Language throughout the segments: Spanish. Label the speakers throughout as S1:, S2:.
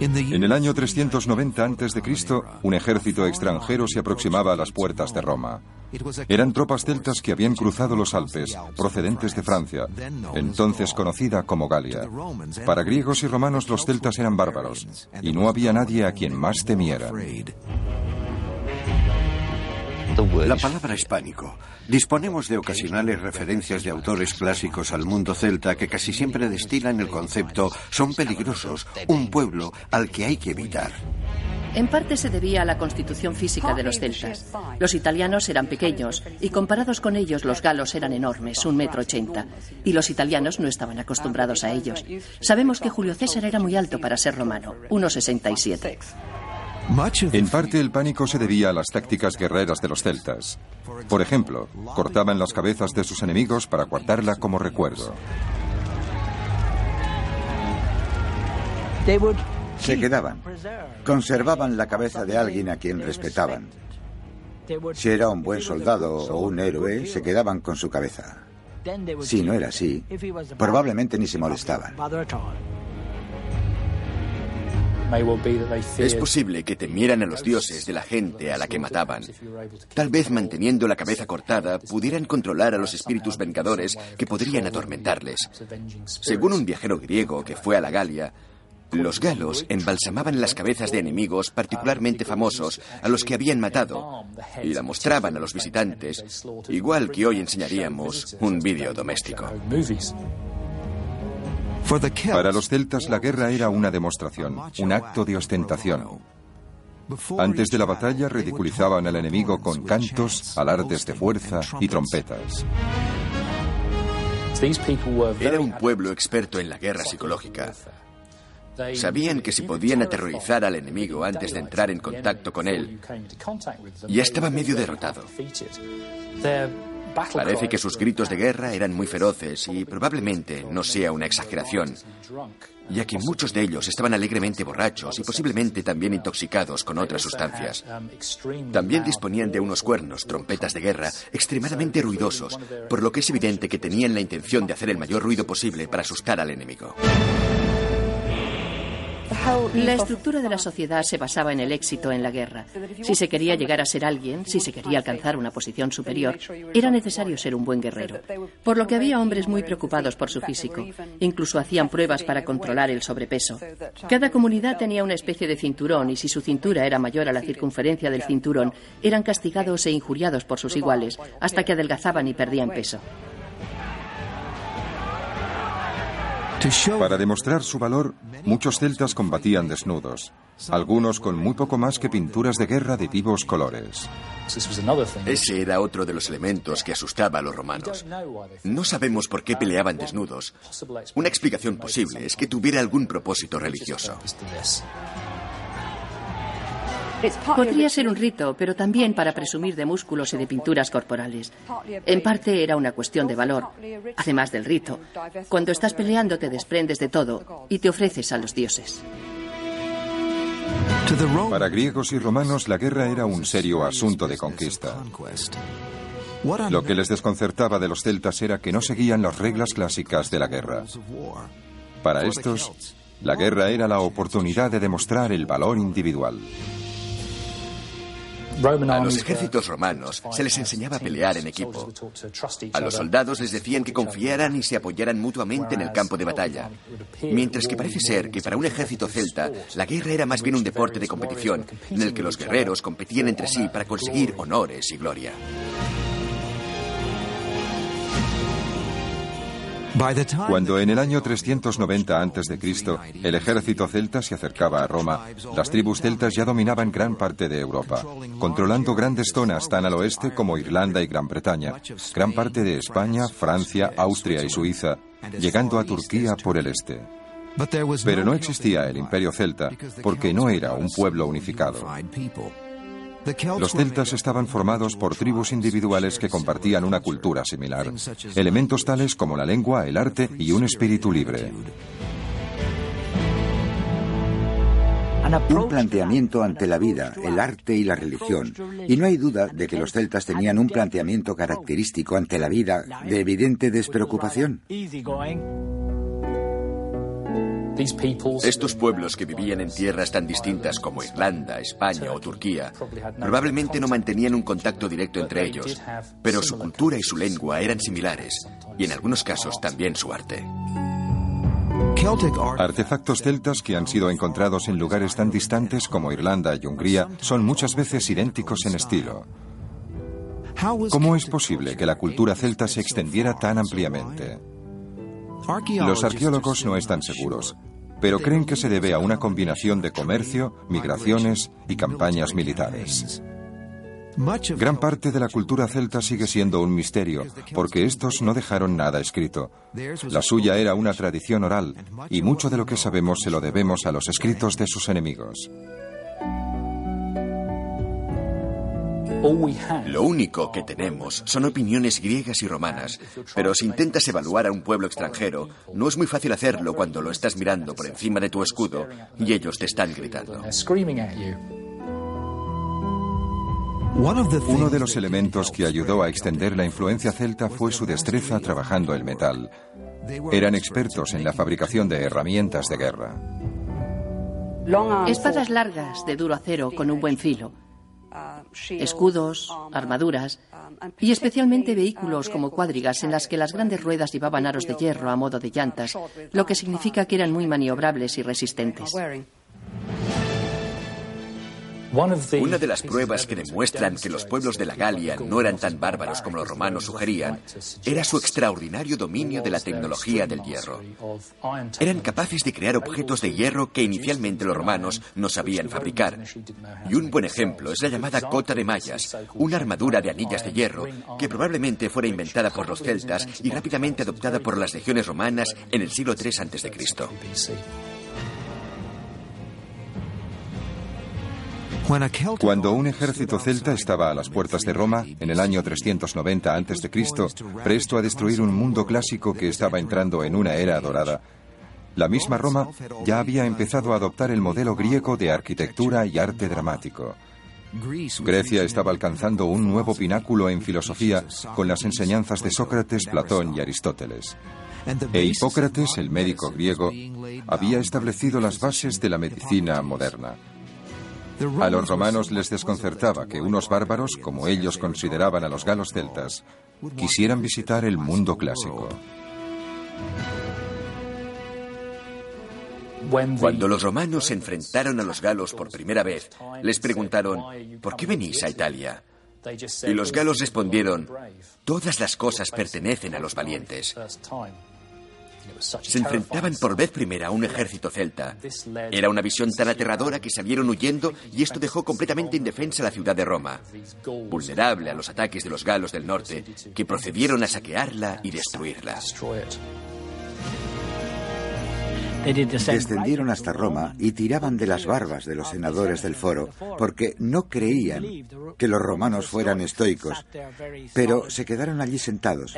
S1: En el año 390 a.C., un ejército extranjero se aproximaba a las puertas de Roma. Eran tropas celtas que habían cruzado los Alpes, procedentes de Francia, entonces conocida como Galia. Para griegos y romanos los celtas eran bárbaros, y no había nadie a quien más temieran.
S2: La palabra hispánico. Disponemos de ocasionales referencias de autores clásicos al mundo celta que casi siempre destilan el concepto son peligrosos, un pueblo al que hay que evitar.
S3: En parte se debía a la constitución física de los celtas. Los italianos eran pequeños y comparados con ellos los galos eran enormes, un metro ochenta. Y los italianos no estaban acostumbrados a ellos. Sabemos que Julio César era muy alto para ser romano, 1,67.
S1: En parte el pánico se debía a las tácticas guerreras de los celtas. Por ejemplo, cortaban las cabezas de sus enemigos para guardarla como recuerdo.
S4: Se quedaban. Conservaban la cabeza de alguien a quien respetaban. Si era un buen soldado o un héroe, se quedaban con su cabeza. Si no era así, probablemente ni se molestaban.
S5: Es posible que temieran a los dioses de la gente a la que mataban. Tal vez manteniendo la cabeza cortada pudieran controlar a los espíritus vengadores que podrían atormentarles. Según un viajero griego que fue a la Galia, los galos embalsamaban las cabezas de enemigos particularmente famosos a los que habían matado y la mostraban a los visitantes, igual que hoy enseñaríamos un vídeo doméstico.
S1: Para los celtas la guerra era una demostración, un acto de ostentación. Antes de la batalla ridiculizaban al enemigo con cantos, alardes de fuerza y trompetas.
S5: Era un pueblo experto en la guerra psicológica. Sabían que si podían aterrorizar al enemigo antes de entrar en contacto con él, ya estaba medio derrotado. Parece que sus gritos de guerra eran muy feroces y probablemente no sea una exageración, ya que muchos de ellos estaban alegremente borrachos y posiblemente también intoxicados con otras sustancias. También disponían de unos cuernos, trompetas de guerra, extremadamente ruidosos, por lo que es evidente que tenían la intención de hacer el mayor ruido posible para asustar al enemigo.
S3: La estructura de la sociedad se basaba en el éxito en la guerra. Si se quería llegar a ser alguien, si se quería alcanzar una posición superior, era necesario ser un buen guerrero. Por lo que había hombres muy preocupados por su físico. Incluso hacían pruebas para controlar el sobrepeso. Cada comunidad tenía una especie de cinturón y si su cintura era mayor a la circunferencia del cinturón, eran castigados e injuriados por sus iguales hasta que adelgazaban y perdían peso.
S1: Para demostrar su valor, muchos celtas combatían desnudos, algunos con muy poco más que pinturas de guerra de vivos colores.
S5: Ese era otro de los elementos que asustaba a los romanos. No sabemos por qué peleaban desnudos. Una explicación posible es que tuviera algún propósito religioso.
S3: Podría ser un rito, pero también para presumir de músculos y de pinturas corporales. En parte era una cuestión de valor, además del rito. Cuando estás peleando te desprendes de todo y te ofreces a los dioses.
S1: Para griegos y romanos la guerra era un serio asunto de conquista. Lo que les desconcertaba de los celtas era que no seguían las reglas clásicas de la guerra. Para estos, la guerra era la oportunidad de demostrar el valor individual.
S5: A los ejércitos romanos se les enseñaba a pelear en equipo. A los soldados les decían que confiaran y se apoyaran mutuamente en el campo de batalla. Mientras que parece ser que para un ejército celta la guerra era más bien un deporte de competición en el que los guerreros competían entre sí para conseguir honores y gloria.
S1: Cuando en el año 390 a.C. el ejército celta se acercaba a Roma, las tribus celtas ya dominaban gran parte de Europa, controlando grandes zonas tan al oeste como Irlanda y Gran Bretaña, gran parte de España, Francia, Austria y Suiza, llegando a Turquía por el este. Pero no existía el imperio celta porque no era un pueblo unificado. Los celtas estaban formados por tribus individuales que compartían una cultura similar, elementos tales como la lengua, el arte y un espíritu libre.
S4: Un planteamiento ante la vida, el arte y la religión. Y no hay duda de que los celtas tenían un planteamiento característico ante la vida de evidente despreocupación.
S5: Estos pueblos que vivían en tierras tan distintas como Irlanda, España o Turquía probablemente no mantenían un contacto directo entre ellos, pero su cultura y su lengua eran similares y en algunos casos también su arte.
S1: Artefactos celtas que han sido encontrados en lugares tan distantes como Irlanda y Hungría son muchas veces idénticos en estilo. ¿Cómo es posible que la cultura celta se extendiera tan ampliamente? Los arqueólogos no están seguros, pero creen que se debe a una combinación de comercio, migraciones y campañas militares. Gran parte de la cultura celta sigue siendo un misterio, porque estos no dejaron nada escrito. La suya era una tradición oral, y mucho de lo que sabemos se lo debemos a los escritos de sus enemigos.
S5: Lo único que tenemos son opiniones griegas y romanas, pero si intentas evaluar a un pueblo extranjero, no es muy fácil hacerlo cuando lo estás mirando por encima de tu escudo y ellos te están gritando.
S1: Uno de los elementos que ayudó a extender la influencia celta fue su destreza trabajando el metal. Eran expertos en la fabricación de herramientas de guerra.
S3: Espadas largas de duro acero con un buen filo escudos, armaduras y especialmente vehículos como cuadrigas en las que las grandes ruedas llevaban aros de hierro a modo de llantas, lo que significa que eran muy maniobrables y resistentes.
S5: Una de las pruebas que demuestran que los pueblos de la Galia no eran tan bárbaros como los romanos sugerían era su extraordinario dominio de la tecnología del hierro. Eran capaces de crear objetos de hierro que inicialmente los romanos no sabían fabricar. Y un buen ejemplo es la llamada cota de mallas, una armadura de anillas de hierro que probablemente fuera inventada por los celtas y rápidamente adoptada por las legiones romanas en el siglo III a.C.
S1: Cuando un ejército celta estaba a las puertas de Roma, en el año 390 a.C., presto a destruir un mundo clásico que estaba entrando en una era dorada, la misma Roma ya había empezado a adoptar el modelo griego de arquitectura y arte dramático. Grecia estaba alcanzando un nuevo pináculo en filosofía con las enseñanzas de Sócrates, Platón y Aristóteles. E Hipócrates, el médico griego, había establecido las bases de la medicina moderna. A los romanos les desconcertaba que unos bárbaros, como ellos consideraban a los galos celtas, quisieran visitar el mundo clásico.
S5: Cuando los romanos se enfrentaron a los galos por primera vez, les preguntaron, ¿por qué venís a Italia? Y los galos respondieron, todas las cosas pertenecen a los valientes se enfrentaban por vez primera a un ejército celta. Era una visión tan aterradora que salieron huyendo y esto dejó completamente indefensa la ciudad de Roma, vulnerable a los ataques de los galos del norte, que procedieron a saquearla y destruirla.
S4: Descendieron hasta Roma y tiraban de las barbas de los senadores del foro porque no creían que los romanos fueran estoicos, pero se quedaron allí sentados,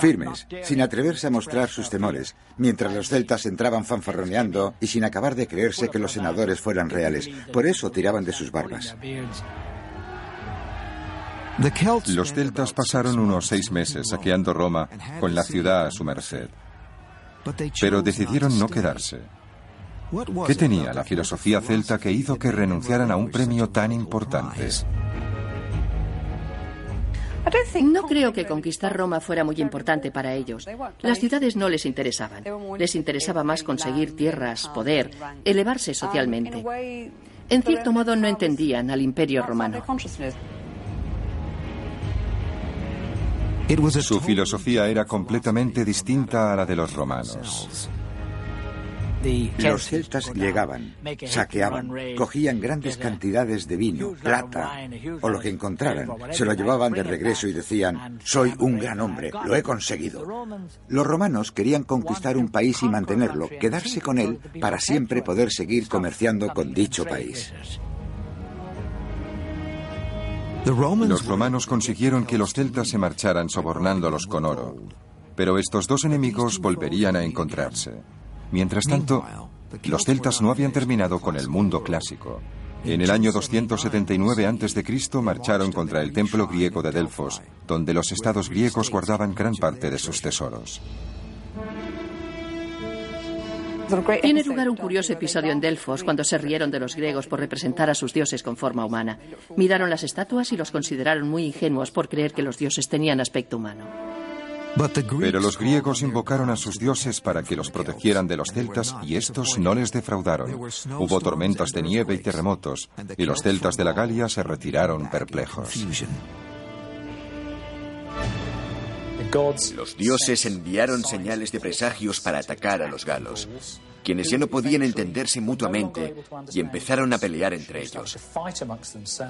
S4: firmes, sin atreverse a mostrar sus temores, mientras los celtas entraban fanfarroneando y sin acabar de creerse que los senadores fueran reales. Por eso tiraban de sus barbas.
S1: Los celtas pasaron unos seis meses saqueando Roma con la ciudad a su merced pero decidieron no quedarse. ¿Qué tenía la filosofía celta que hizo que renunciaran a un premio tan importante?
S3: No creo que conquistar Roma fuera muy importante para ellos. Las ciudades no les interesaban. Les interesaba más conseguir tierras, poder, elevarse socialmente. En cierto modo no entendían al imperio romano.
S1: Su filosofía era completamente distinta a la de los romanos.
S4: Los celtas llegaban, saqueaban, cogían grandes cantidades de vino, plata o lo que encontraran, se lo llevaban de regreso y decían, soy un gran hombre, lo he conseguido. Los romanos querían conquistar un país y mantenerlo, quedarse con él para siempre poder seguir comerciando con dicho país.
S1: Los romanos consiguieron que los celtas se marcharan sobornándolos con oro, pero estos dos enemigos volverían a encontrarse. Mientras tanto, los celtas no habían terminado con el mundo clásico. En el año 279 a.C. marcharon contra el templo griego de Delfos, donde los estados griegos guardaban gran parte de sus tesoros.
S3: Tiene lugar un curioso episodio en Delfos cuando se rieron de los griegos por representar a sus dioses con forma humana. Miraron las estatuas y los consideraron muy ingenuos por creer que los dioses tenían aspecto humano.
S1: Pero los griegos invocaron a sus dioses para que los protegieran de los celtas y estos no les defraudaron. Hubo tormentas de nieve y terremotos, y los celtas de la Galia se retiraron perplejos.
S5: Los dioses enviaron señales de presagios para atacar a los galos, quienes ya no podían entenderse mutuamente y empezaron a pelear entre ellos.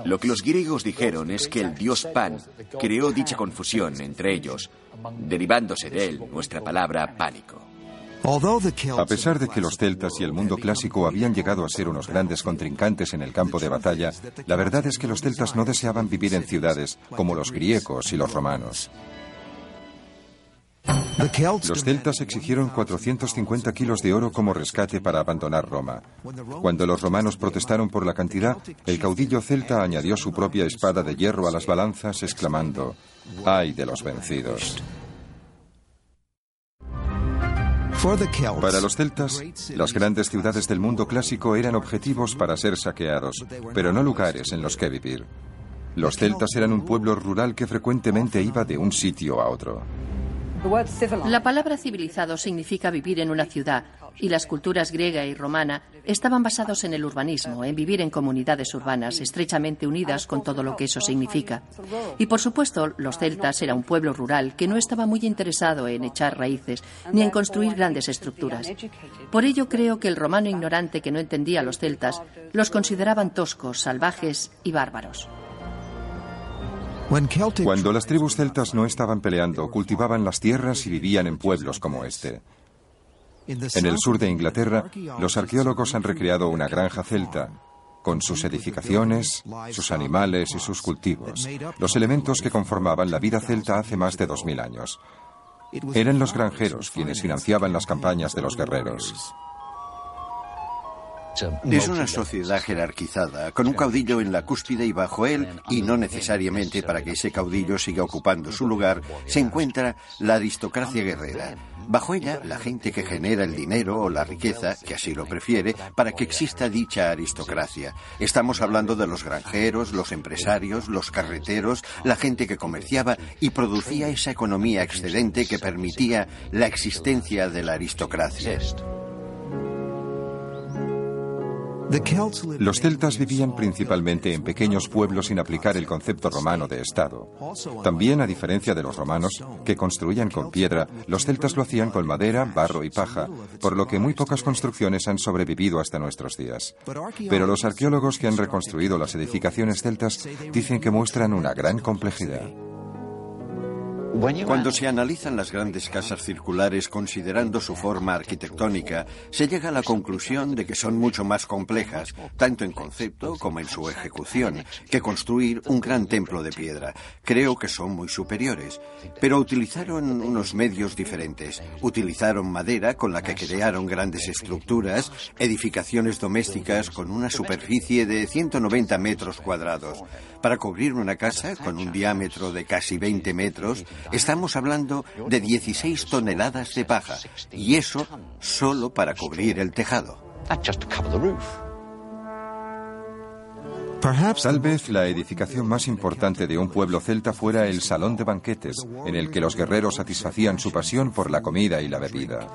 S5: Lo que los griegos dijeron es que el dios Pan creó dicha confusión entre ellos, derivándose de él nuestra palabra pánico.
S1: A pesar de que los celtas y el mundo clásico habían llegado a ser unos grandes contrincantes en el campo de batalla, la verdad es que los celtas no deseaban vivir en ciudades como los griegos y los romanos. Los celtas exigieron 450 kilos de oro como rescate para abandonar Roma. Cuando los romanos protestaron por la cantidad, el caudillo celta añadió su propia espada de hierro a las balanzas, exclamando, ¡ay de los vencidos! Para los celtas, las grandes ciudades del mundo clásico eran objetivos para ser saqueados, pero no lugares en los que vivir. Los celtas eran un pueblo rural que frecuentemente iba de un sitio a otro.
S3: La palabra civilizado significa vivir en una ciudad y las culturas griega y romana estaban basados en el urbanismo, en vivir en comunidades urbanas estrechamente unidas con todo lo que eso significa. Y por supuesto, los celtas era un pueblo rural que no estaba muy interesado en echar raíces ni en construir grandes estructuras. Por ello creo que el romano ignorante que no entendía a los celtas los consideraban toscos, salvajes y bárbaros.
S1: Cuando las tribus celtas no estaban peleando, cultivaban las tierras y vivían en pueblos como este. En el sur de Inglaterra, los arqueólogos han recreado una granja celta, con sus edificaciones, sus animales y sus cultivos, los elementos que conformaban la vida celta hace más de dos mil años. Eran los granjeros quienes financiaban las campañas de los guerreros.
S2: Es una sociedad jerarquizada, con un caudillo en la cúspide y bajo él, y no necesariamente para que ese caudillo siga ocupando su lugar, se encuentra la aristocracia guerrera. Bajo ella, la gente que genera el dinero o la riqueza, que así lo prefiere, para que exista dicha aristocracia. Estamos hablando de los granjeros, los empresarios, los carreteros, la gente que comerciaba y producía esa economía excedente que permitía la existencia de la aristocracia.
S1: Los celtas vivían principalmente en pequeños pueblos sin aplicar el concepto romano de Estado. También, a diferencia de los romanos, que construían con piedra, los celtas lo hacían con madera, barro y paja, por lo que muy pocas construcciones han sobrevivido hasta nuestros días. Pero los arqueólogos que han reconstruido las edificaciones celtas dicen que muestran una gran complejidad.
S2: Cuando se analizan las grandes casas circulares considerando su forma arquitectónica, se llega a la conclusión de que son mucho más complejas, tanto en concepto como en su ejecución, que construir un gran templo de piedra. Creo que son muy superiores, pero utilizaron unos medios diferentes. Utilizaron madera con la que crearon grandes estructuras, edificaciones domésticas con una superficie de 190 metros cuadrados. Para cubrir una casa con un diámetro de casi 20 metros, Estamos hablando de 16 toneladas de paja, y eso solo para cubrir el tejado.
S1: Tal vez la edificación más importante de un pueblo celta fuera el salón de banquetes, en el que los guerreros satisfacían su pasión por la comida y la bebida.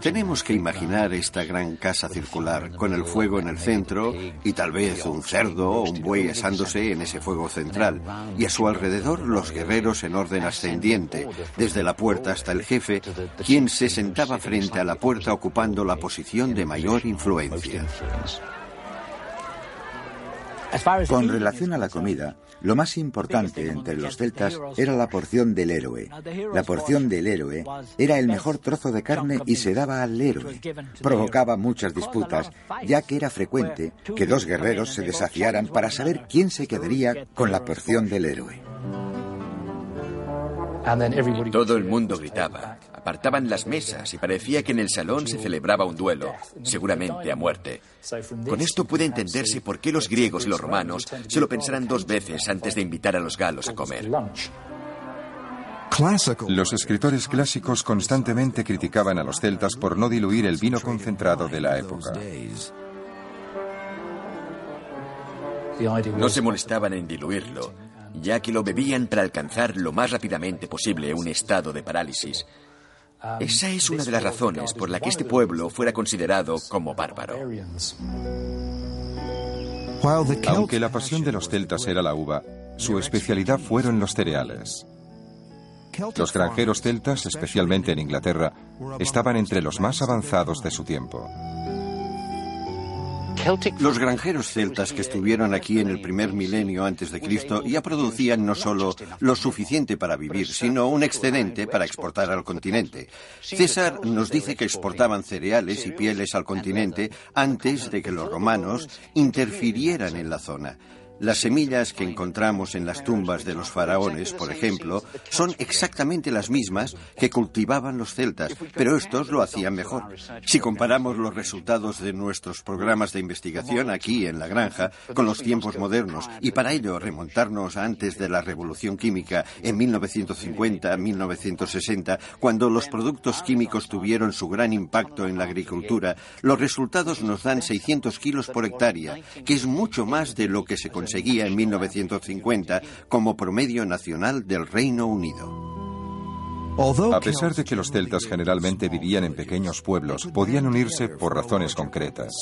S2: Tenemos que imaginar esta gran casa circular con el fuego en el centro y tal vez un cerdo o un buey asándose en ese fuego central y a su alrededor los guerreros en orden ascendiente, desde la puerta hasta el jefe, quien se sentaba frente a la puerta ocupando la posición de mayor influencia.
S4: Con relación a la comida, lo más importante entre los celtas era la porción del héroe. La porción del héroe era el mejor trozo de carne y se daba al héroe. Provocaba muchas disputas, ya que era frecuente que dos guerreros se desafiaran para saber quién se quedaría con la porción del héroe.
S5: Todo el mundo gritaba, apartaban las mesas y parecía que en el salón se celebraba un duelo, seguramente a muerte. Con esto puede entenderse por qué los griegos y los romanos se lo pensarán dos veces antes de invitar a los galos a comer.
S1: Los escritores clásicos constantemente criticaban a los celtas por no diluir el vino concentrado de la época.
S5: No se molestaban en diluirlo, ya que lo bebían para alcanzar lo más rápidamente posible un estado de parálisis. Esa es una de las razones por la que este pueblo fuera considerado como bárbaro.
S1: Aunque la pasión de los celtas era la uva, su especialidad fueron los cereales. Los granjeros celtas, especialmente en Inglaterra, estaban entre los más avanzados de su tiempo.
S2: Los granjeros celtas que estuvieron aquí en el primer milenio antes de Cristo ya producían no solo lo suficiente para vivir, sino un excedente para exportar al continente. César nos dice que exportaban cereales y pieles al continente antes de que los romanos interfirieran en la zona. Las semillas que encontramos en las tumbas de los faraones, por ejemplo, son exactamente las mismas que cultivaban los celtas, pero estos lo hacían mejor. Si comparamos los resultados de nuestros programas de investigación aquí en la granja con los tiempos modernos y para ello remontarnos antes de la revolución química en 1950-1960, cuando los productos químicos tuvieron su gran impacto en la agricultura, los resultados nos dan 600 kilos por hectárea, que es mucho más de lo que se consigue seguía en 1950 como promedio nacional del Reino Unido.
S1: A pesar de que los celtas generalmente vivían en pequeños pueblos, podían unirse por razones concretas.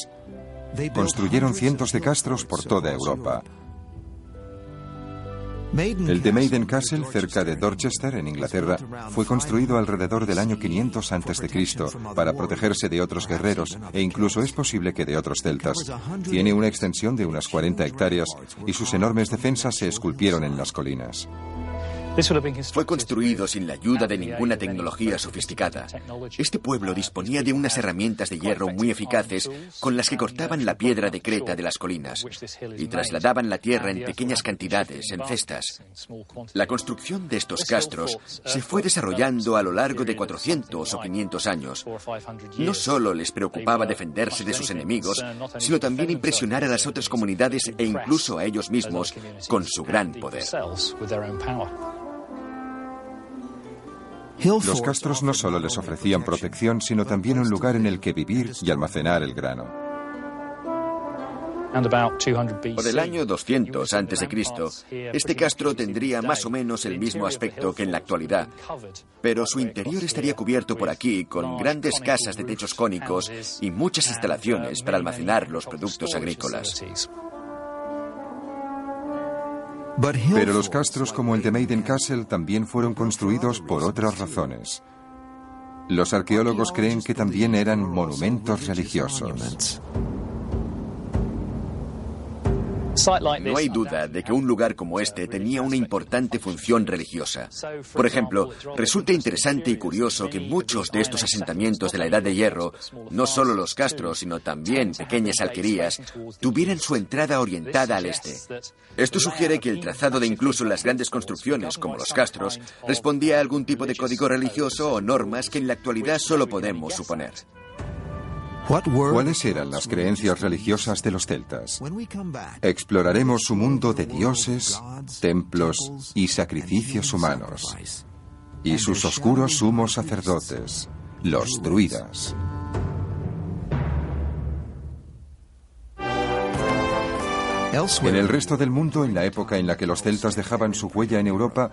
S1: Construyeron cientos de castros por toda Europa, el de Maiden Castle, cerca de Dorchester, en Inglaterra, fue construido alrededor del año 500 a.C. para protegerse de otros guerreros e incluso es posible que de otros celtas. Tiene una extensión de unas 40 hectáreas y sus enormes defensas se esculpieron en las colinas.
S5: Fue construido sin la ayuda de ninguna tecnología sofisticada. Este pueblo disponía de unas herramientas de hierro muy eficaces con las que cortaban la piedra de creta de las colinas y trasladaban la tierra en pequeñas cantidades, en cestas. La construcción de estos castros se fue desarrollando a lo largo de 400 o 500 años. No solo les preocupaba defenderse de sus enemigos, sino también impresionar a las otras comunidades e incluso a ellos mismos con su gran poder.
S1: Los castros no solo les ofrecían protección, sino también un lugar en el que vivir y almacenar el grano.
S5: Por el año 200 a.C., este castro tendría más o menos el mismo aspecto que en la actualidad, pero su interior estaría cubierto por aquí con grandes casas de techos cónicos y muchas instalaciones para almacenar los productos agrícolas.
S1: Pero los castros como el de Maiden Castle también fueron construidos por otras razones. Los arqueólogos creen que también eran monumentos religiosos.
S5: No hay duda de que un lugar como este tenía una importante función religiosa. Por ejemplo, resulta interesante y curioso que muchos de estos asentamientos de la Edad de Hierro, no solo los castros, sino también pequeñas alquerías, tuvieran su entrada orientada al este. Esto sugiere que el trazado de incluso las grandes construcciones, como los castros, respondía a algún tipo de código religioso o normas que en la actualidad solo podemos suponer.
S1: ¿Cuáles eran las creencias religiosas de los celtas? Exploraremos su mundo de dioses, templos y sacrificios humanos, y sus oscuros sumos sacerdotes, los druidas. En el resto del mundo, en la época en la que los celtas dejaban su huella en Europa,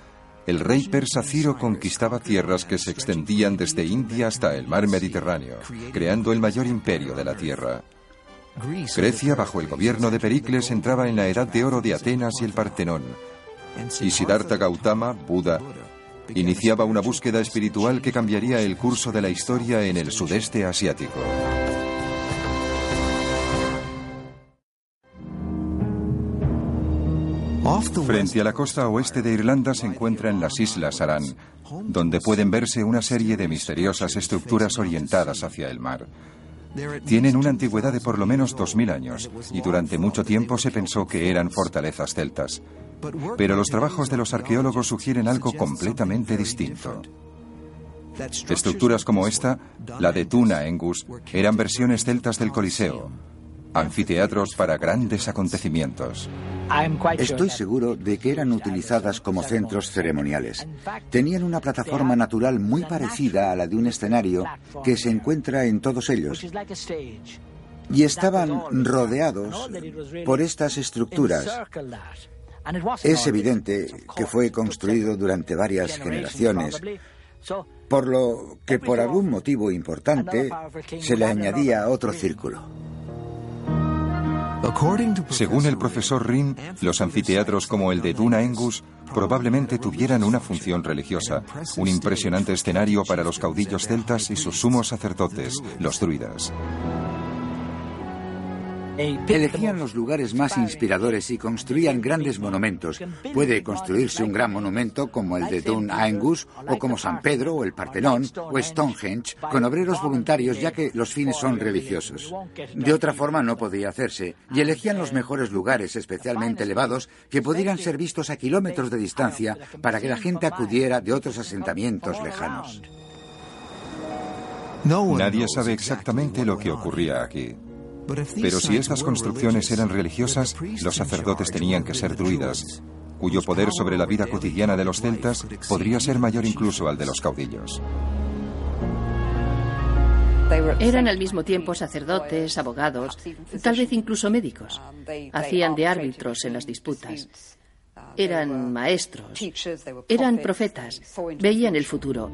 S1: el rey persa Ciro conquistaba tierras que se extendían desde India hasta el mar Mediterráneo, creando el mayor imperio de la tierra. Grecia, bajo el gobierno de Pericles, entraba en la edad de oro de Atenas y el Partenón. Y Siddhartha Gautama, Buda, iniciaba una búsqueda espiritual que cambiaría el curso de la historia en el sudeste asiático. Frente a la costa oeste de Irlanda se encuentran las Islas Aran, donde pueden verse una serie de misteriosas estructuras orientadas hacia el mar. Tienen una antigüedad de por lo menos 2.000 años y durante mucho tiempo se pensó que eran fortalezas celtas. Pero los trabajos de los arqueólogos sugieren algo completamente distinto. Estructuras como esta, la de Tuna Engus, eran versiones celtas del Coliseo, anfiteatros para grandes acontecimientos.
S4: Estoy seguro de que eran utilizadas como centros ceremoniales. Tenían una plataforma natural muy parecida a la de un escenario que se encuentra en todos ellos. Y estaban rodeados por estas estructuras. Es evidente que fue construido durante varias generaciones, por lo que por algún motivo importante se le añadía otro círculo.
S1: Según el profesor Rin, los anfiteatros como el de Duna Engus probablemente tuvieran una función religiosa, un impresionante escenario para los caudillos celtas y sus sumos sacerdotes, los druidas.
S4: Elegían los lugares más inspiradores y construían grandes monumentos. Puede construirse un gran monumento como el de Dun Aengus o como San Pedro o el Partenón o Stonehenge con obreros voluntarios ya que los fines son religiosos. De otra forma no podía hacerse y elegían los mejores lugares especialmente elevados que pudieran ser vistos a kilómetros de distancia para que la gente acudiera de otros asentamientos lejanos.
S1: Nadie sabe exactamente lo que ocurría aquí. Pero si estas construcciones eran religiosas, los sacerdotes tenían que ser druidas, cuyo poder sobre la vida cotidiana de los celtas podría ser mayor incluso al de los caudillos.
S3: Eran al mismo tiempo sacerdotes, abogados, tal vez incluso médicos. Hacían de árbitros en las disputas eran maestros, eran profetas, veían el futuro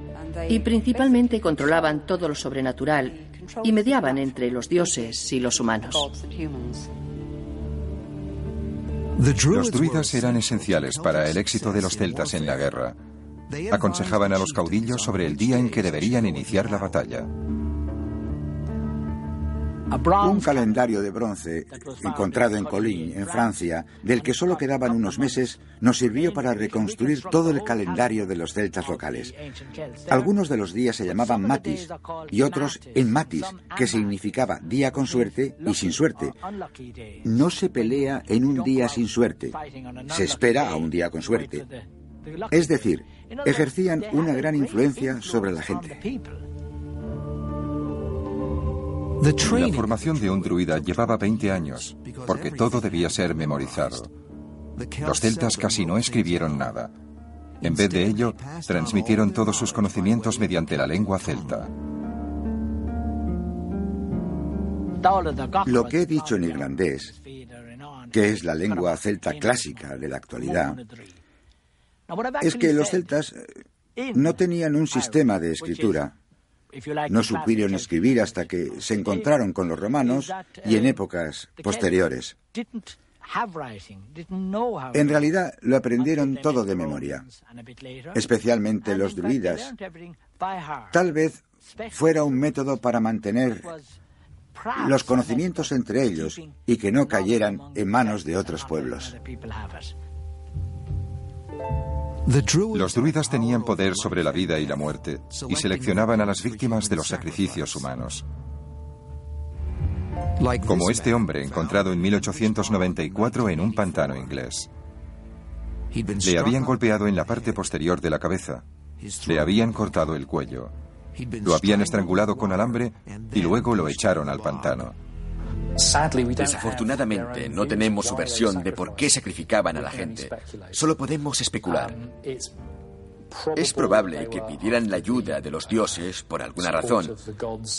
S3: y principalmente controlaban todo lo sobrenatural y mediaban entre los dioses y los humanos.
S1: Los druidas eran esenciales para el éxito de los celtas en la guerra. Aconsejaban a los caudillos sobre el día en que deberían iniciar la batalla.
S4: Un calendario de bronce encontrado en Colín, en Francia, del que solo quedaban unos meses, nos sirvió para reconstruir todo el calendario de los celtas locales. Algunos de los días se llamaban matis y otros en matis, que significaba día con suerte y sin suerte. No se pelea en un día sin suerte, se espera a un día con suerte. Es decir, ejercían una gran influencia sobre la gente.
S1: La formación de un druida llevaba 20 años, porque todo debía ser memorizado. Los celtas casi no escribieron nada. En vez de ello, transmitieron todos sus conocimientos mediante la lengua celta.
S4: Lo que he dicho en irlandés, que es la lengua celta clásica de la actualidad, es que los celtas no tenían un sistema de escritura no supieron escribir hasta que se encontraron con los romanos y en épocas posteriores. En realidad lo aprendieron todo de memoria, especialmente los druidas. Tal vez fuera un método para mantener los conocimientos entre ellos y que no cayeran en manos de otros pueblos.
S1: Los druidas tenían poder sobre la vida y la muerte y seleccionaban a las víctimas de los sacrificios humanos. Como este hombre encontrado en 1894 en un pantano inglés. Le habían golpeado en la parte posterior de la cabeza, le habían cortado el cuello, lo habían estrangulado con alambre y luego lo echaron al pantano.
S5: Desafortunadamente, no tenemos su versión de por qué sacrificaban a la gente. Solo podemos especular. Es probable que pidieran la ayuda de los dioses por alguna razón,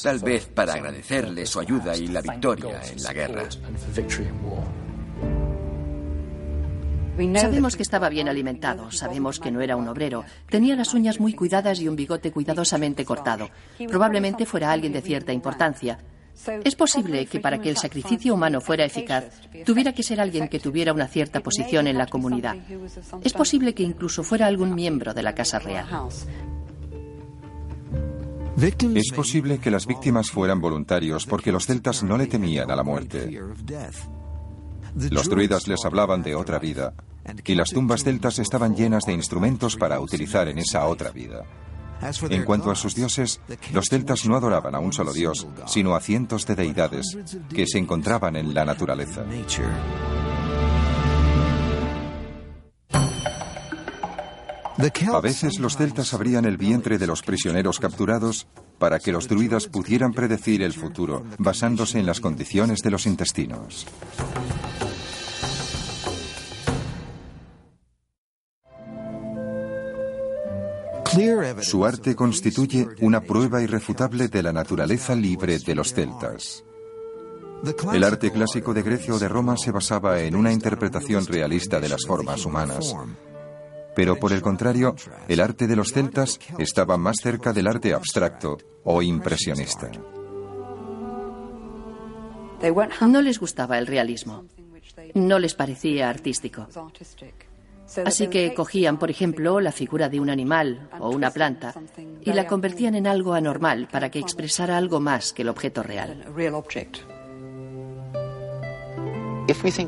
S5: tal vez para agradecerles su ayuda y la victoria en la guerra.
S3: Sabemos que estaba bien alimentado, sabemos que no era un obrero, tenía las uñas muy cuidadas y un bigote cuidadosamente cortado. Probablemente fuera alguien de cierta importancia, es posible que para que el sacrificio humano fuera eficaz, tuviera que ser alguien que tuviera una cierta posición en la comunidad. Es posible que incluso fuera algún miembro de la Casa Real.
S1: Es posible que las víctimas fueran voluntarios porque los celtas no le temían a la muerte. Los druidas les hablaban de otra vida y las tumbas celtas estaban llenas de instrumentos para utilizar en esa otra vida. En cuanto a sus dioses, los celtas no adoraban a un solo dios, sino a cientos de deidades que se encontraban en la naturaleza. A veces los celtas abrían el vientre de los prisioneros capturados para que los druidas pudieran predecir el futuro, basándose en las condiciones de los intestinos. Su arte constituye una prueba irrefutable de la naturaleza libre de los celtas. El arte clásico de Grecia o de Roma se basaba en una interpretación realista de las formas humanas. Pero por el contrario, el arte de los celtas estaba más cerca del arte abstracto o impresionista.
S3: No les gustaba el realismo. No les parecía artístico. Así que cogían, por ejemplo, la figura de un animal o una planta y la convertían en algo anormal para que expresara algo más que el objeto real.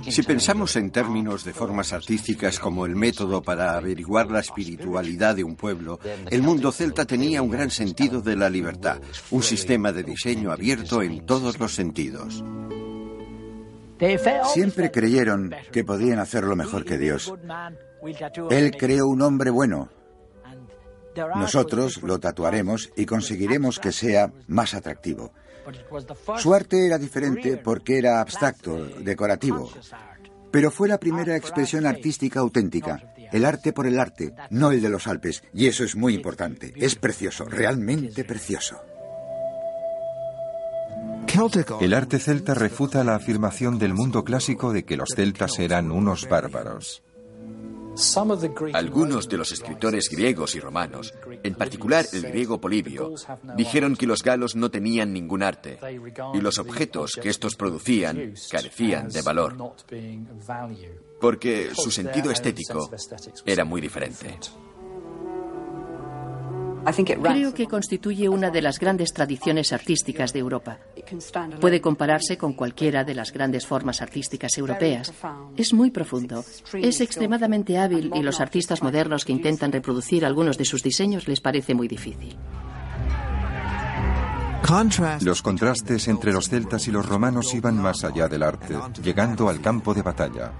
S2: Si pensamos en términos de formas artísticas como el método para averiguar la espiritualidad de un pueblo, el mundo celta tenía un gran sentido de la libertad, un sistema de diseño abierto en todos los sentidos.
S4: Siempre creyeron que podían hacerlo mejor que Dios. Él creó un hombre bueno. Nosotros lo tatuaremos y conseguiremos que sea más atractivo. Su arte era diferente porque era abstracto, decorativo. Pero fue la primera expresión artística auténtica. El arte por el arte, no el de los Alpes. Y eso es muy importante. Es precioso, realmente precioso.
S1: El arte celta refuta la afirmación del mundo clásico de que los celtas eran unos bárbaros.
S5: Algunos de los escritores griegos y romanos, en particular el griego Polibio, dijeron que los galos no tenían ningún arte y los objetos que estos producían carecían de valor, porque su sentido estético era muy diferente.
S3: Creo que constituye una de las grandes tradiciones artísticas de Europa. Puede compararse con cualquiera de las grandes formas artísticas europeas. Es muy profundo, es extremadamente hábil y los artistas modernos que intentan reproducir algunos de sus diseños les parece muy difícil.
S1: Los contrastes entre los celtas y los romanos iban más allá del arte, llegando al campo de batalla.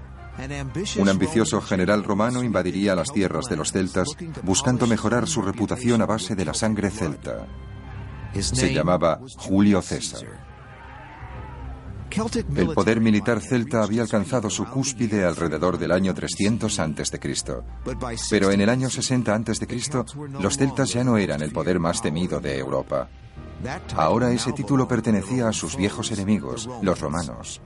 S1: Un ambicioso general romano invadiría las tierras de los celtas buscando mejorar su reputación a base de la sangre celta. Se llamaba Julio César. El poder militar celta había alcanzado su cúspide alrededor del año 300 a.C. Pero en el año 60 a.C., los celtas ya no eran el poder más temido de Europa. Ahora ese título pertenecía a sus viejos enemigos, los romanos.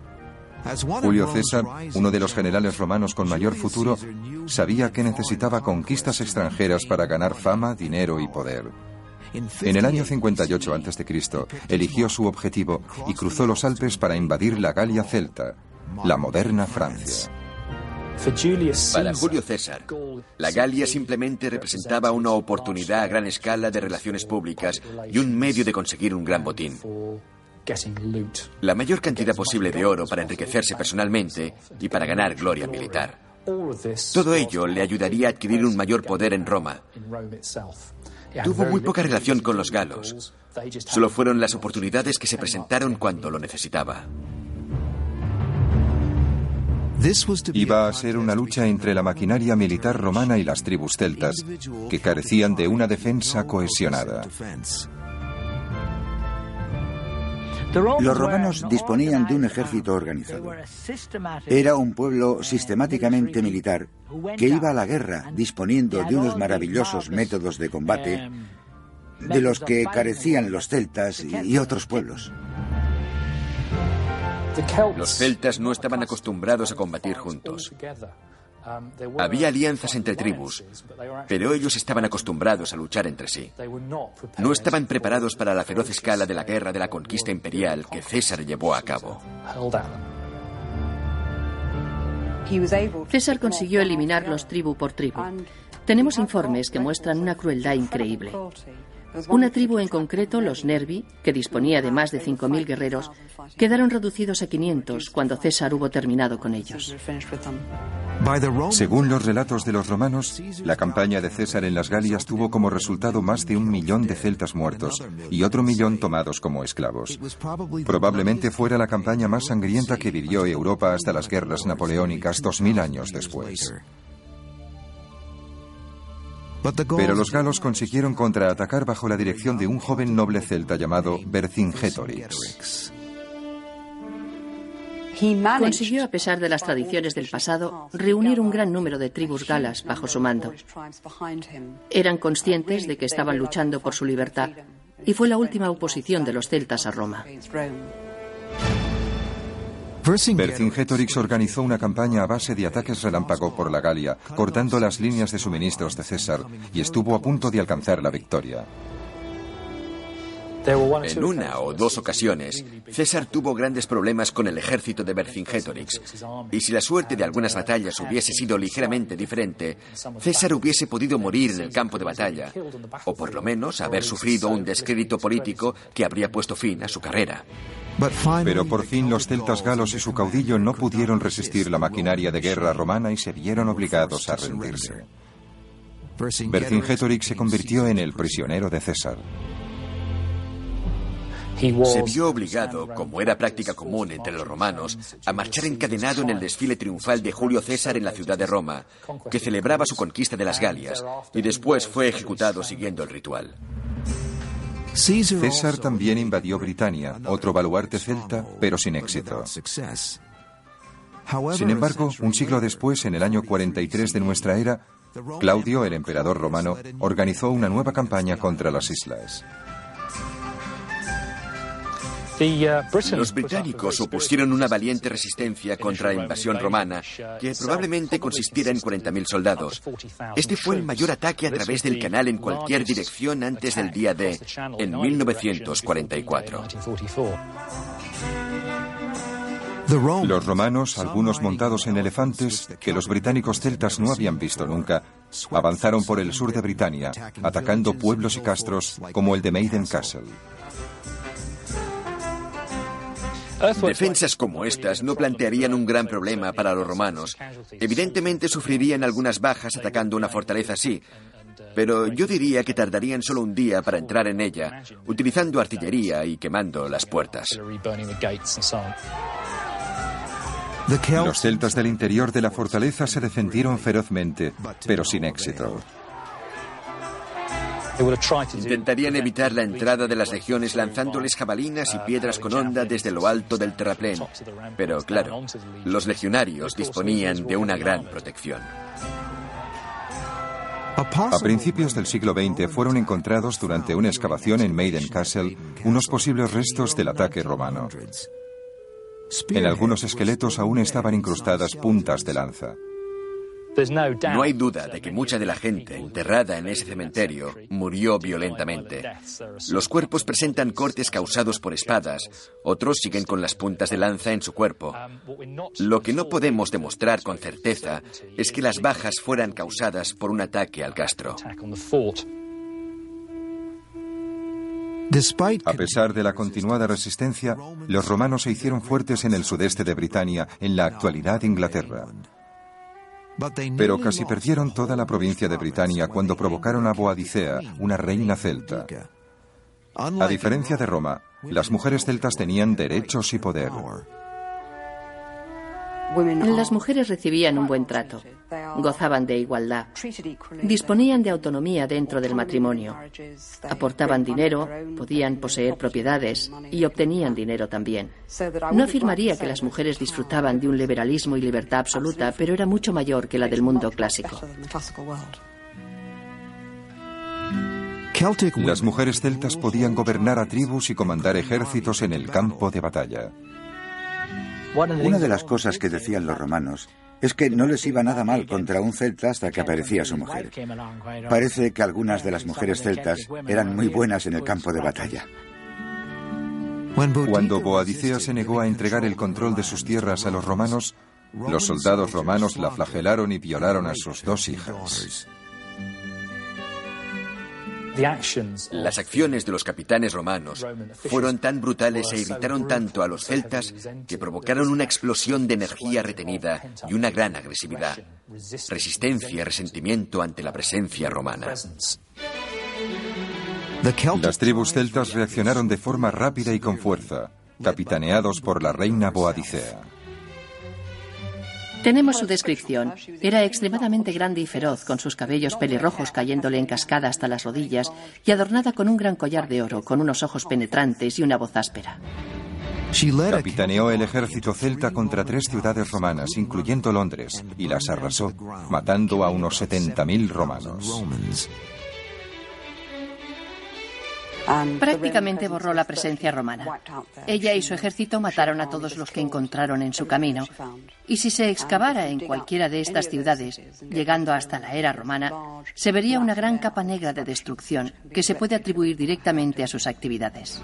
S1: Julio César, uno de los generales romanos con mayor futuro, sabía que necesitaba conquistas extranjeras para ganar fama, dinero y poder. En el año 58 a.C., eligió su objetivo y cruzó los Alpes para invadir la Galia celta, la moderna Francia.
S5: Para Julio César, la Galia simplemente representaba una oportunidad a gran escala de relaciones públicas y un medio de conseguir un gran botín. La mayor cantidad posible de oro para enriquecerse personalmente y para ganar gloria militar. Todo ello le ayudaría a adquirir un mayor poder en Roma. Tuvo muy poca relación con los galos. Solo fueron las oportunidades que se presentaron cuando lo necesitaba.
S1: Iba a ser una lucha entre la maquinaria militar romana y las tribus celtas, que carecían de una defensa cohesionada.
S4: Los romanos disponían de un ejército organizado. Era un pueblo sistemáticamente militar que iba a la guerra disponiendo de unos maravillosos métodos de combate de los que carecían los celtas y otros pueblos.
S5: Los celtas no estaban acostumbrados a combatir juntos. Había alianzas entre tribus, pero ellos estaban acostumbrados a luchar entre sí. No estaban preparados para la feroz escala de la guerra de la conquista imperial que César llevó a cabo.
S3: César consiguió eliminarlos tribu por tribu. Tenemos informes que muestran una crueldad increíble. Una tribu en concreto, los Nervi, que disponía de más de 5.000 guerreros, quedaron reducidos a 500 cuando César hubo terminado con ellos.
S1: Según los relatos de los romanos, la campaña de César en las Galias tuvo como resultado más de un millón de celtas muertos y otro millón tomados como esclavos. Probablemente fuera la campaña más sangrienta que vivió Europa hasta las guerras napoleónicas dos mil años después. Pero los galos consiguieron contraatacar bajo la dirección de un joven noble celta llamado Vercingetorix.
S3: Consiguió, a pesar de las tradiciones del pasado, reunir un gran número de tribus galas bajo su mando. Eran conscientes de que estaban luchando por su libertad y fue la última oposición de los celtas a Roma.
S1: Vercingetorix organizó una campaña a base de ataques relámpago por la Galia, cortando las líneas de suministros de César, y estuvo a punto de alcanzar la victoria.
S5: En una o dos ocasiones, César tuvo grandes problemas con el ejército de Vercingetorix, y si la suerte de algunas batallas hubiese sido ligeramente diferente, César hubiese podido morir en el campo de batalla, o por lo menos haber sufrido un descrédito político que habría puesto fin a su carrera.
S1: Pero por fin los celtas galos y su caudillo no pudieron resistir la maquinaria de guerra romana y se vieron obligados a rendirse. Vercingetorix se convirtió en el prisionero de César.
S5: Se vio obligado, como era práctica común entre los romanos, a marchar encadenado en el desfile triunfal de Julio César en la ciudad de Roma, que celebraba su conquista de las Galias, y después fue ejecutado siguiendo el ritual.
S1: César también invadió Britania, otro baluarte celta, pero sin éxito. Sin embargo, un siglo después, en el año 43 de nuestra era, Claudio, el emperador romano, organizó una nueva campaña contra las islas.
S5: Los británicos opusieron una valiente resistencia contra la invasión romana, que probablemente consistiera en 40.000 soldados. Este fue el mayor ataque a través del canal en cualquier dirección antes del día D, en 1944.
S1: Los romanos, algunos montados en elefantes, que los británicos celtas no habían visto nunca, avanzaron por el sur de Britania, atacando pueblos y castros como el de Maiden Castle.
S5: Defensas como estas no plantearían un gran problema para los romanos. Evidentemente sufrirían algunas bajas atacando una fortaleza así, pero yo diría que tardarían solo un día para entrar en ella, utilizando artillería y quemando las puertas.
S1: Los celtas del interior de la fortaleza se defendieron ferozmente, pero sin éxito.
S5: Intentarían evitar la entrada de las legiones lanzándoles jabalinas y piedras con onda desde lo alto del terraplén. Pero claro, los legionarios disponían de una gran protección.
S1: A principios del siglo XX fueron encontrados durante una excavación en Maiden Castle unos posibles restos del ataque romano. En algunos esqueletos aún estaban incrustadas puntas de lanza.
S5: No hay duda de que mucha de la gente enterrada en ese cementerio murió violentamente. Los cuerpos presentan cortes causados por espadas, otros siguen con las puntas de lanza en su cuerpo. Lo que no podemos demostrar con certeza es que las bajas fueran causadas por un ataque al castro.
S1: A pesar de la continuada resistencia, los romanos se hicieron fuertes en el sudeste de Britania, en la actualidad Inglaterra. Pero casi perdieron toda la provincia de Britania cuando provocaron a Boadicea, una reina celta. A diferencia de Roma, las mujeres celtas tenían derechos y poder.
S3: Las mujeres recibían un buen trato, gozaban de igualdad, disponían de autonomía dentro del matrimonio, aportaban dinero, podían poseer propiedades y obtenían dinero también. No afirmaría que las mujeres disfrutaban de un liberalismo y libertad absoluta, pero era mucho mayor que la del mundo clásico.
S1: Las mujeres celtas podían gobernar a tribus y comandar ejércitos en el campo de batalla.
S4: Una de las cosas que decían los romanos es que no les iba nada mal contra un celta hasta que aparecía su mujer. Parece que algunas de las mujeres celtas eran muy buenas en el campo de batalla.
S1: Cuando Boadicea se negó a entregar el control de sus tierras a los romanos, los soldados romanos la flagelaron y violaron a sus dos hijas.
S5: Las acciones de los capitanes romanos fueron tan brutales e irritaron tanto a los celtas que provocaron una explosión de energía retenida y una gran agresividad, resistencia y resentimiento ante la presencia romana.
S1: Las tribus celtas reaccionaron de forma rápida y con fuerza, capitaneados por la reina Boadicea.
S3: Tenemos su descripción. Era extremadamente grande y feroz, con sus cabellos pelirrojos cayéndole en cascada hasta las rodillas y adornada con un gran collar de oro, con unos ojos penetrantes y una voz áspera.
S1: Capitaneó el ejército celta contra tres ciudades romanas, incluyendo Londres, y las arrasó, matando a unos 70.000 romanos.
S3: Prácticamente borró la presencia romana. Ella y su ejército mataron a todos los que encontraron en su camino. Y si se excavara en cualquiera de estas ciudades, llegando hasta la era romana, se vería una gran capa negra de destrucción que se puede atribuir directamente a sus actividades.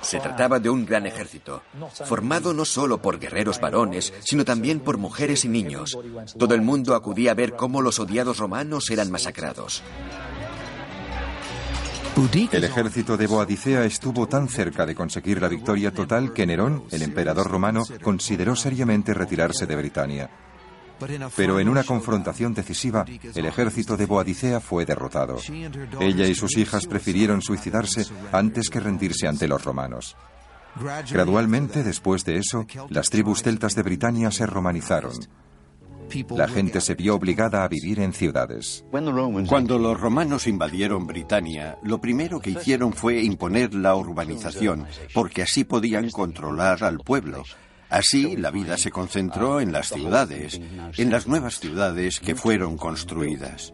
S5: Se trataba de un gran ejército, formado no solo por guerreros varones, sino también por mujeres y niños. Todo el mundo acudía a ver cómo los odiados romanos eran masacrados.
S1: El ejército de Boadicea estuvo tan cerca de conseguir la victoria total que Nerón, el emperador romano, consideró seriamente retirarse de Britania. Pero en una confrontación decisiva, el ejército de Boadicea fue derrotado. Ella y sus hijas prefirieron suicidarse antes que rendirse ante los romanos. Gradualmente, después de eso, las tribus celtas de Britania se romanizaron. La gente se vio obligada a vivir en ciudades.
S2: Cuando los romanos invadieron Britania, lo primero que hicieron fue imponer la urbanización, porque así podían controlar al pueblo. Así, la vida se concentró en las ciudades, en las nuevas ciudades que fueron construidas.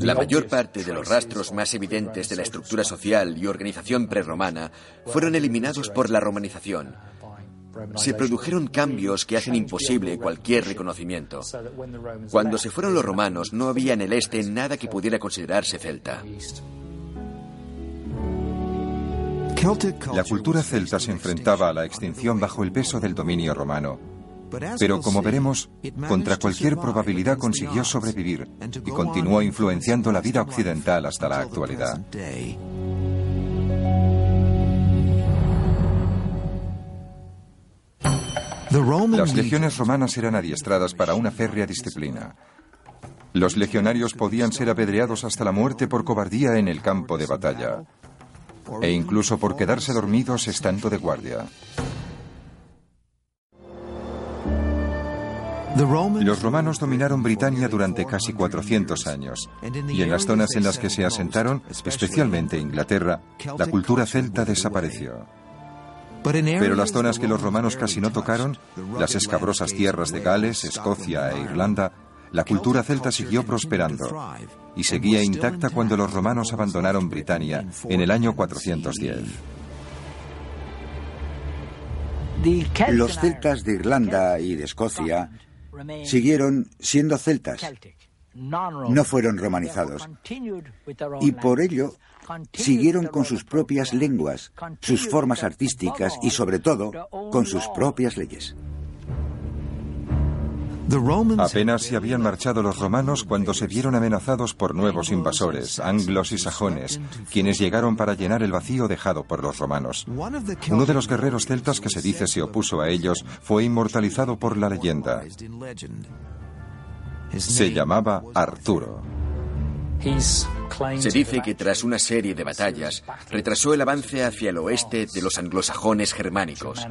S5: La mayor parte de los rastros más evidentes de la estructura social y organización prerromana fueron eliminados por la romanización. Se produjeron cambios que hacen imposible cualquier reconocimiento. Cuando se fueron los romanos no había en el este nada que pudiera considerarse celta.
S1: La cultura celta se enfrentaba a la extinción bajo el peso del dominio romano. Pero como veremos, contra cualquier probabilidad consiguió sobrevivir y continuó influenciando la vida occidental hasta la actualidad. Las legiones romanas eran adiestradas para una férrea disciplina. Los legionarios podían ser apedreados hasta la muerte por cobardía en el campo de batalla e incluso por quedarse dormidos estando de guardia. Los romanos dominaron Britania durante casi 400 años, y en las zonas en las que se asentaron, especialmente Inglaterra, la cultura celta desapareció. Pero las zonas que los romanos casi no tocaron, las escabrosas tierras de Gales, Escocia e Irlanda, la cultura celta siguió prosperando y seguía intacta cuando los romanos abandonaron Britania en el año 410.
S4: Los celtas de Irlanda y de Escocia siguieron siendo celtas, no fueron romanizados, y por ello siguieron con sus propias lenguas, sus formas artísticas y sobre todo con sus propias leyes.
S1: Apenas se habían marchado los romanos cuando se vieron amenazados por nuevos invasores, anglos y sajones, quienes llegaron para llenar el vacío dejado por los romanos. Uno de los guerreros celtas que se dice se opuso a ellos fue inmortalizado por la leyenda. Se llamaba Arturo.
S5: Se dice que tras una serie de batallas retrasó el avance hacia el oeste de los anglosajones germánicos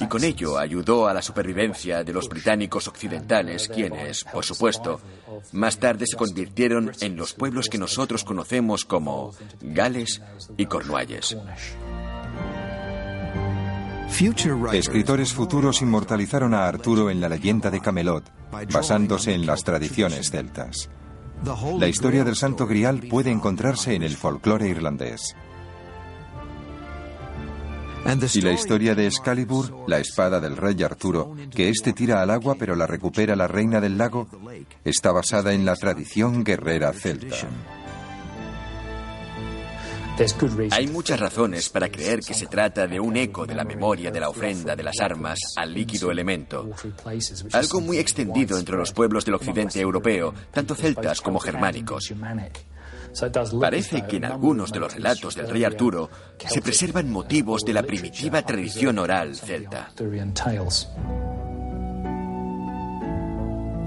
S5: y con ello ayudó a la supervivencia de los británicos occidentales, quienes, por supuesto, más tarde se convirtieron en los pueblos que nosotros conocemos como Gales y Cornualles.
S1: Escritores futuros inmortalizaron a Arturo en la leyenda de Camelot, basándose en las tradiciones celtas. La historia del Santo Grial puede encontrarse en el folclore irlandés. Y la historia de Excalibur, la espada del rey Arturo, que éste tira al agua pero la recupera la reina del lago, está basada en la tradición guerrera celta.
S5: Hay muchas razones para creer que se trata de un eco de la memoria de la ofrenda de las armas al líquido elemento, algo muy extendido entre los pueblos del occidente europeo, tanto celtas como germánicos. Parece que en algunos de los relatos del rey Arturo se preservan motivos de la primitiva tradición oral celta.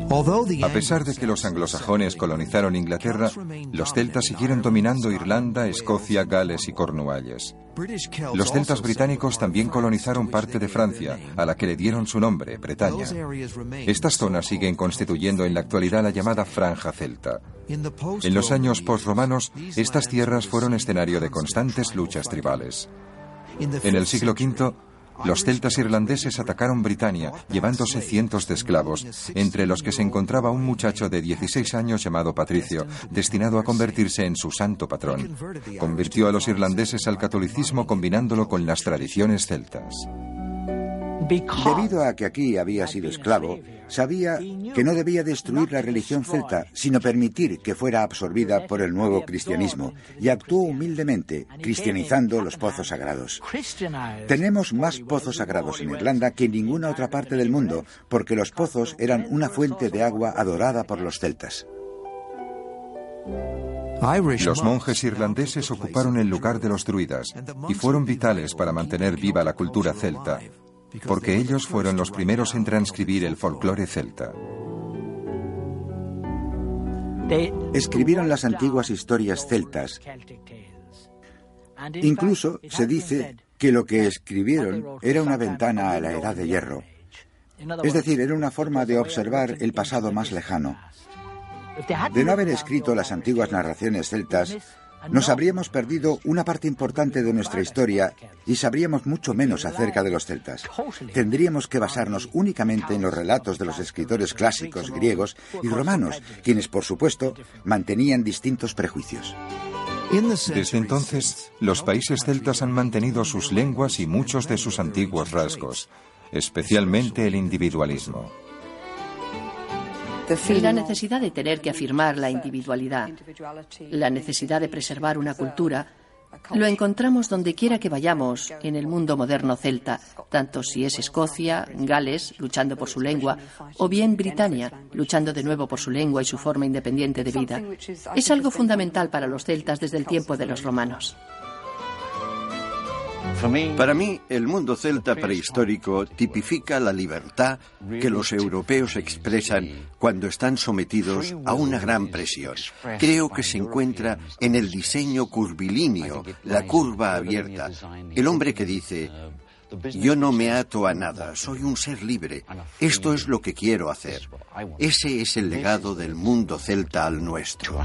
S1: A pesar de que los anglosajones colonizaron Inglaterra, los celtas siguieron dominando Irlanda, Escocia, Gales y Cornualles. Los celtas británicos también colonizaron parte de Francia, a la que le dieron su nombre, Bretaña. Estas zonas siguen constituyendo en la actualidad la llamada Franja Celta. En los años postromanos, estas tierras fueron escenario de constantes luchas tribales. En el siglo V, los celtas irlandeses atacaron Britania, llevándose cientos de esclavos, entre los que se encontraba un muchacho de 16 años llamado Patricio, destinado a convertirse en su santo patrón. Convirtió a los irlandeses al catolicismo combinándolo con las tradiciones celtas.
S4: Debido a que aquí había sido esclavo, sabía que no debía destruir la religión celta, sino permitir que fuera absorbida por el nuevo cristianismo, y actuó humildemente, cristianizando los pozos sagrados. Tenemos más pozos sagrados en Irlanda que en ninguna otra parte del mundo, porque los pozos eran una fuente de agua adorada por los celtas.
S1: Los monjes irlandeses ocuparon el lugar de los druidas y fueron vitales para mantener viva la cultura celta porque ellos fueron los primeros en transcribir el folclore celta.
S4: Escribieron las antiguas historias celtas. Incluso se dice que lo que escribieron era una ventana a la edad de hierro. Es decir, era una forma de observar el pasado más lejano. De no haber escrito las antiguas narraciones celtas, nos habríamos perdido una parte importante de nuestra historia y sabríamos mucho menos acerca de los celtas. Tendríamos que basarnos únicamente en los relatos de los escritores clásicos griegos y romanos, quienes, por supuesto, mantenían distintos prejuicios.
S1: Desde entonces, los países celtas han mantenido sus lenguas y muchos de sus antiguos rasgos, especialmente el individualismo.
S3: La necesidad de tener que afirmar la individualidad, la necesidad de preservar una cultura, lo encontramos donde quiera que vayamos en el mundo moderno celta, tanto si es Escocia, Gales, luchando por su lengua, o bien Britania, luchando de nuevo por su lengua y su forma independiente de vida. Es algo fundamental para los celtas desde el tiempo de los romanos.
S2: Para mí, el mundo celta prehistórico tipifica la libertad que los europeos expresan cuando están sometidos a una gran presión. Creo que se encuentra en el diseño curvilíneo, la curva abierta. El hombre que dice, yo no me ato a nada, soy un ser libre. Esto es lo que quiero hacer. Ese es el legado del mundo celta al nuestro.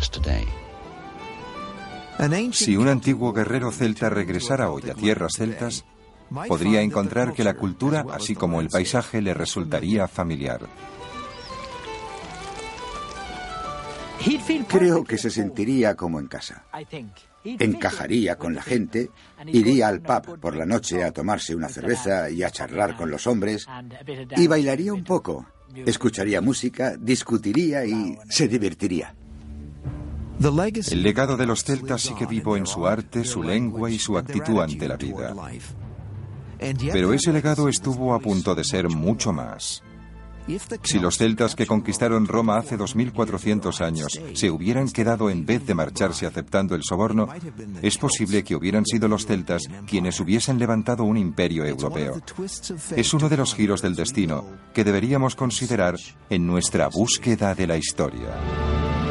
S1: Si un antiguo guerrero celta regresara hoy a tierras celtas, podría encontrar que la cultura, así como el paisaje, le resultaría familiar.
S4: Creo que se sentiría como en casa. Encajaría con la gente, iría al pub por la noche a tomarse una cerveza y a charlar con los hombres, y bailaría un poco, escucharía música, discutiría y se divertiría.
S1: El legado de los celtas sigue vivo en su arte, su lengua y su actitud ante la vida. Pero ese legado estuvo a punto de ser mucho más. Si los celtas que conquistaron Roma hace 2400 años se hubieran quedado en vez de marcharse aceptando el soborno, es posible que hubieran sido los celtas quienes hubiesen levantado un imperio europeo. Es uno de los giros del destino que deberíamos considerar en nuestra búsqueda de la historia.